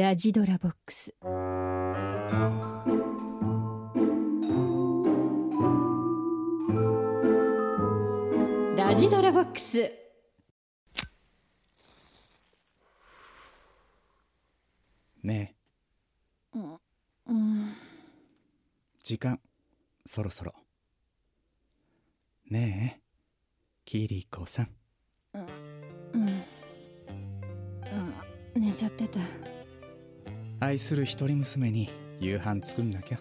ラジドラボックス。ラジドラボックス。ねえ。うん。時間そろそろ。ねえ。キリコさん。うん。うん。寝ちゃってた愛する一人娘に夕飯作んなきゃ。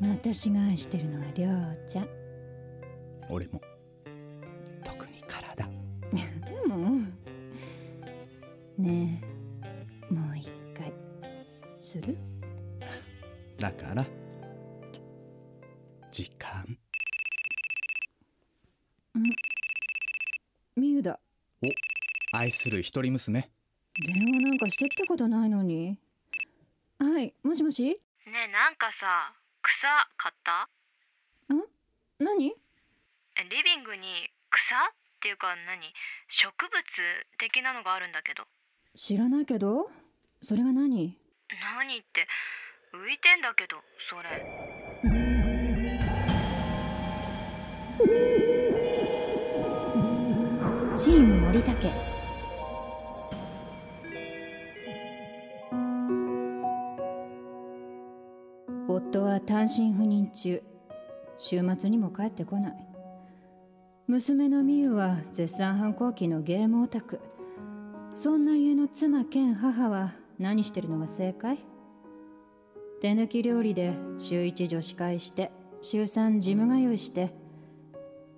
私が愛してるのはりょうちゃん。俺も。特に体。でも。ねえもう一回。する？だから時間。みゆだ。お愛する一人娘。電話なんかしてきたことないのにはい。もしもし？ねえなんかさ草買った？何？えリビングに草？っていうか何？植物的なのがあるんだけど。知らないけど？それが何？何って浮いてんだけどそれ。チーム森竹夫は単身赴任中。週末にも帰ってこない。娘の美優は絶賛反抗期のゲームオタク。そんな家の妻兼母は何してるのが正解？手抜き料理で週1女子会して週3ジム通いして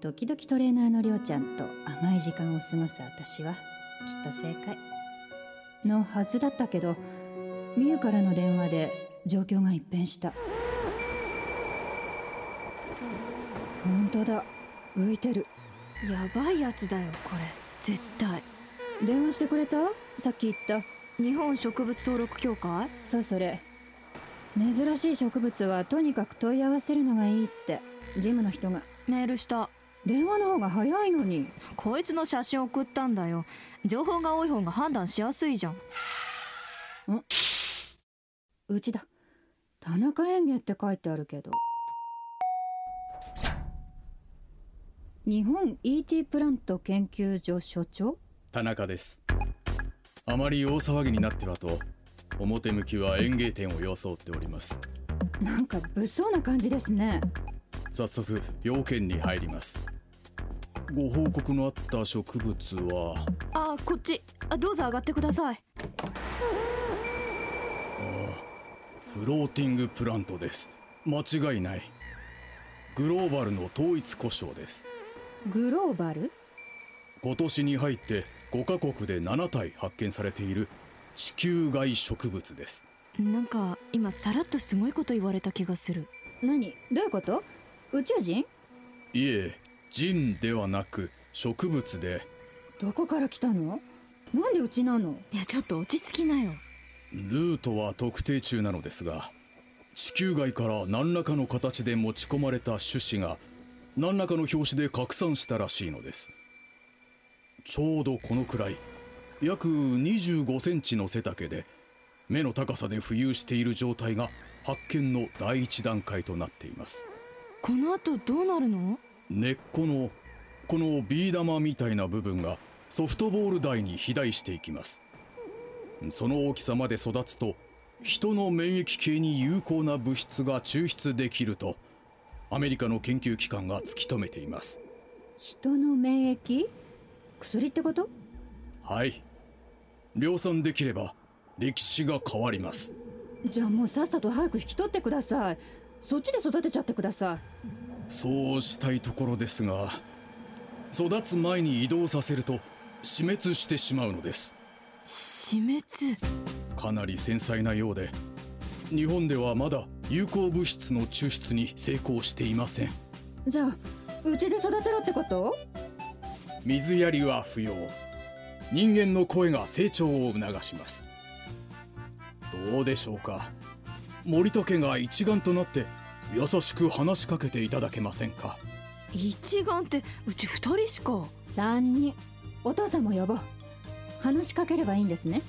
時々トレーナーのりょうちゃんと甘い時間を過ごす私はきっと正解。のはずだったけどみゆからの電話で状況が一変した本当だ。浮いてる。やばいやつだよこれ。絶対。電話してくれた？さっき言った。日本植物登録協会？そうそれ。珍しい植物はとにかく問い合わせるのがいいって。ジムの人が。メールした。電話の方が早いのに。こいつの写真送ったんだよ。情報が多い方が判断しやすいじゃん？うちだ。田中園芸って書いてあるけど日本 ET プラント研究所所長？田中です。あまり大騒ぎになってはと表向きは園芸店を装っております。なんか物騒な感じですね。早速要件に入ります。ご報告のあった植物は？あこっち。あどうぞ上がってください。フローティングプラントです。間違いない。グローバルの統一呼称ですグローバル？今年に入って5カ国で7体発見されている地球外植物です。なんか今さらっとすごいこと言われた気がする。何？どういうこと？宇宙人？いえ人ではなく植物で。どこから来たの？なんでうちなの？いやちょっと落ち着きなよ。ルートは特定中なのですが地球外から何らかの形で持ち込まれた種子が何らかの拍子で拡散したらしいのです。ちょうどこのくらい約25センチの背丈で目の高さで浮遊している状態が発見の第一段階となっています。この後どうなるの？根っこのこのビー玉みたいな部分がソフトボール台に肥大していきます。その大きさまで育つと人の免疫系に有効な物質が抽出できるとアメリカの研究機関が突き止めています。人の免疫？薬ってこと？はい。量産できれば歴史が変わります。じゃあもうさっさと早く引き取ってください。そっちで育てちゃってください。そうしたいところですが育つ前に移動させると死滅してしまうのです。死滅？かなり繊細なようで。日本ではまだ有効物質の抽出に成功していません。じゃあうちで育てろってこと？水やりは不要。人間の声が成長を促します。どうでしょうか？森田家が一丸となって優しく話しかけていただけませんか？一丸ってうち二人しか。3人。お父さんも呼ぼう。話しかければいいんですね。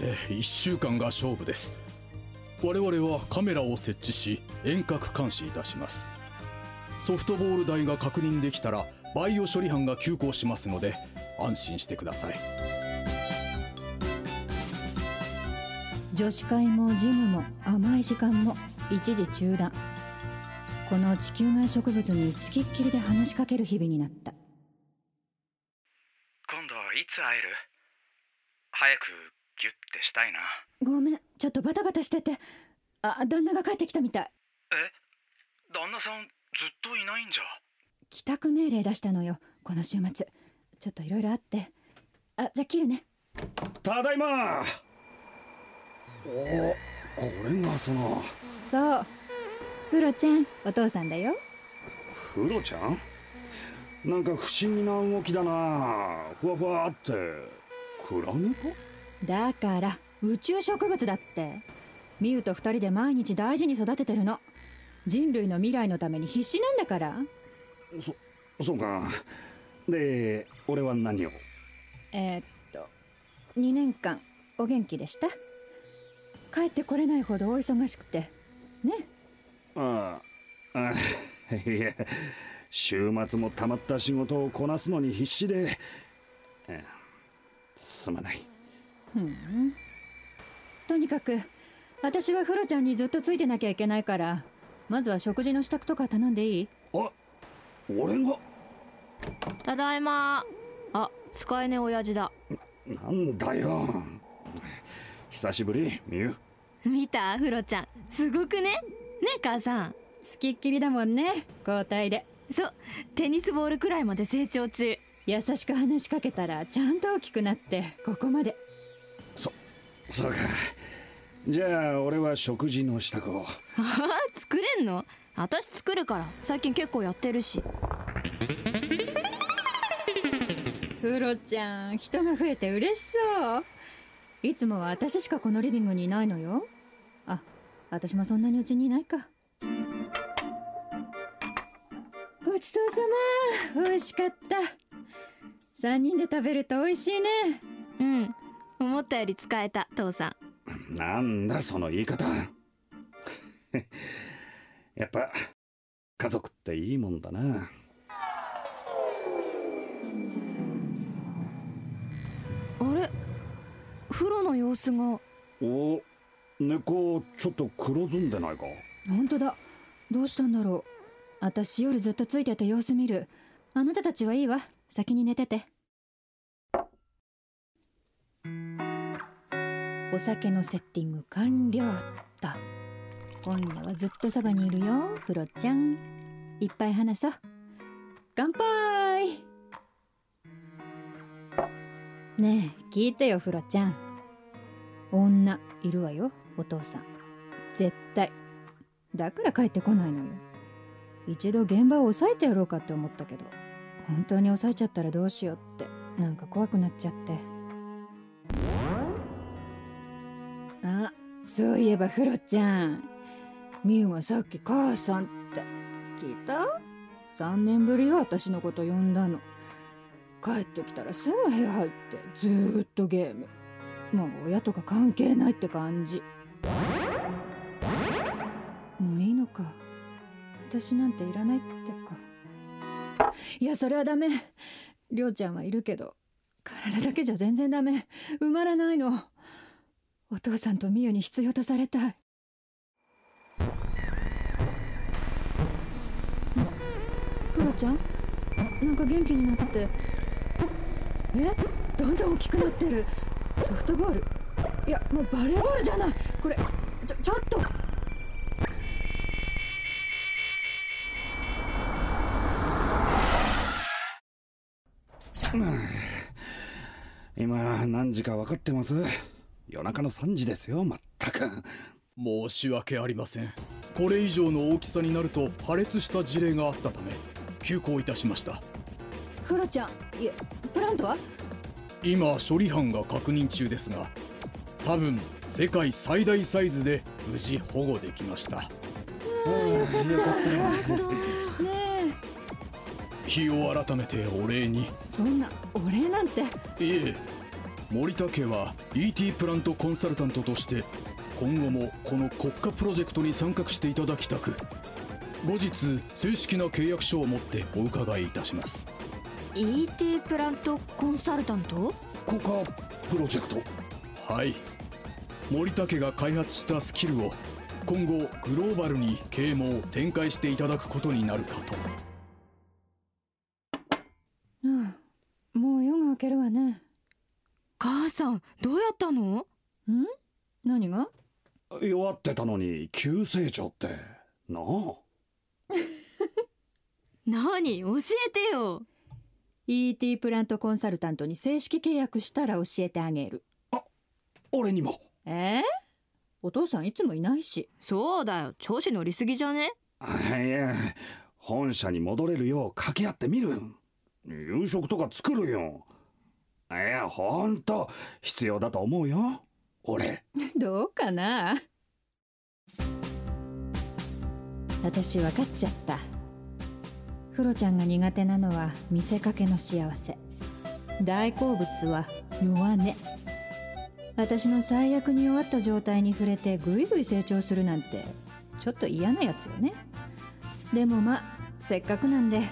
えー、1週間が勝負です我々はカメラを設置し遠隔監視いたします。ソフトボール台が確認できたらバイオ処理班が急行しますので安心してください。女子会もジムも甘い時間も一時中断。この地球外植物につきっきりで話しかける日々になった。今度いつ会える？早くギュッてしたいな。ごめんちょっとバタバタしてて。あ旦那が帰ってきたみたい。え？旦那さんずっといないんじゃ？帰宅命令出したのよこの週末。ちょっといろいろあって。あじゃあ切るね。ただいま。おこれがその。そう。フロちゃんお父さんだよ。フロちゃん？なんか不思議な動きだな。ふわふわって。クラゲかだから宇宙植物だって。ミウと二人で毎日大事に育ててるの。人類の未来のために必死なんだから。そそうか。で俺は何を？えー、っと2年間お元気でした？帰ってこれないほどお忙しくて。ね？ああ。いや週末もたまった仕事をこなすのに必死で、すまないうん。とにかく私はフロちゃんにずっとついてなきゃいけないからまずは食事の支度とか頼んでいい？あ俺が？ただいま。あ使えねえ親父だ。なんだよ。久しぶりみゆ見たフロちゃん。すごくね？ねえ母さん。つきっきりだもんね交代で。そう。テニスボールくらいまで成長中。優しく話しかけたらちゃんと大きくなってここまで。そそうか。じゃあ俺は食事の支度を。あ あ作れんの？私作るから。最近結構やってるし。フロちゃん人が増えて嬉しそう。いつもは私しかこのリビングにいないのよ。あ私もそんなにうちにいないか。ごちそうさま。美味しかった。3人で食べると美味しいね。うん思ったより使えた父さん。なんだその言い方。やっぱ家族っていいもんだな。あれ？風呂の様子が。お猫ちょっと黒ずんでないか？本当だ。どうしたんだろう。私夜ずっとついてて様子見る。あなたたちはいいわ。先に寝ててお酒のセッティング完了だ。今夜はずっとそばにいるよフロちゃん。いっぱい話そう。乾杯！ねえ聞いてよフロちゃん。女いるわよお父さん。絶対。だから帰ってこないのよ。一度現場を抑えてやろうかって思ったけど本当に抑えちゃったらどうしようってなんか怖くなっちゃって。そういえばフロちゃん。みゆがさっき母さんって。聞いた ?3 年ぶりよ私のこと呼んだの。帰ってきたらすぐ部屋入ってずっとゲーム。もう親とか関係ないって感じ。もういいのか。私なんていらないってか。いやそれはダメ。りょうちゃんはいるけど。体だけじゃ全然ダメ。埋まらないの。お父さんとみゆに必要とされたい。クロちゃん？なんか元気になって。え？どんどん大きくなってる。ソフトボール？いやもうバレーボールじゃない。これちょちょっと。今何時か分かってます？夜中の3時ですよまったく。申し訳ありません。これ以上の大きさになると破裂した事例があったため休校いたしました。フロちゃんいやプラントは？今処理班が確認中ですが多分世界最大サイズで無事保護できました。よかったね日を改めてお礼に。そんなお礼なんて。いえ森田家は ET プラントコンサルタントとして今後もこの国家プロジェクトに参画していただきたく後日正式な契約書を持ってお伺いいたします。ET プラントコンサルタント？国家プロジェクト。はい。森田家が開発したスキルを今後グローバルに啓蒙展開していただくことになるかとああもう夜が明けるわね母さんどうやったの？ん？何が？弱ってたのに急成長って。なあ。何？教えてよ。ET プラントコンサルタントに正式契約したら教えてあげる。俺にも。え？ー、お父さんいつもいないし。そうだよ。調子乗りすぎじゃね？いや。本社に戻れるよう掛け合ってみる。夕食とか作るよいやほんと必要だと思うよ。俺。どうかな？私分かっちゃった。フロちゃんが苦手なのは見せかけの幸せ。大好物は弱音。私の最悪に弱った状態に触れてぐいぐい成長するなんてちょっと嫌なやつよね。でもまあせっかくなんで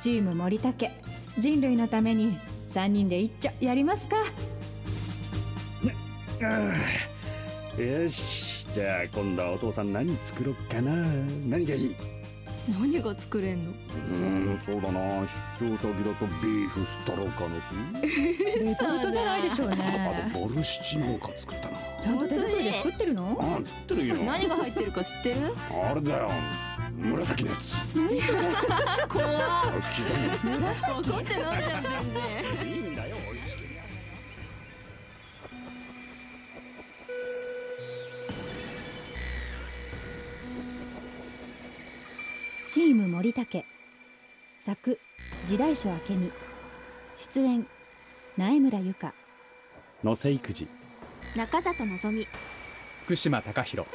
チーム森竹人類のために3人で一丁やりますか。よし。じゃあ今度はお父さん何作ろっかな。何がいい？何が作れんの？うーんそうだな。出張先だとビーフストロガノフレトルトじゃな。いでしょうあねとボルシチなんか作ったな。ちゃんと手作りで作ってるの？ああ作ってるよ。何が入ってるか知ってる？あれだよ。紫のやつ。怖っ。あ刻む。分かってないじゃん全然森竹。作時代書明美。出演苗村由香野瀬育児。中里のぞみ福島貴弘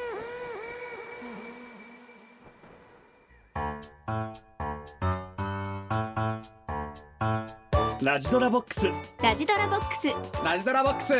ラジドラボックス。ラジドラボックス。ラジドラボックス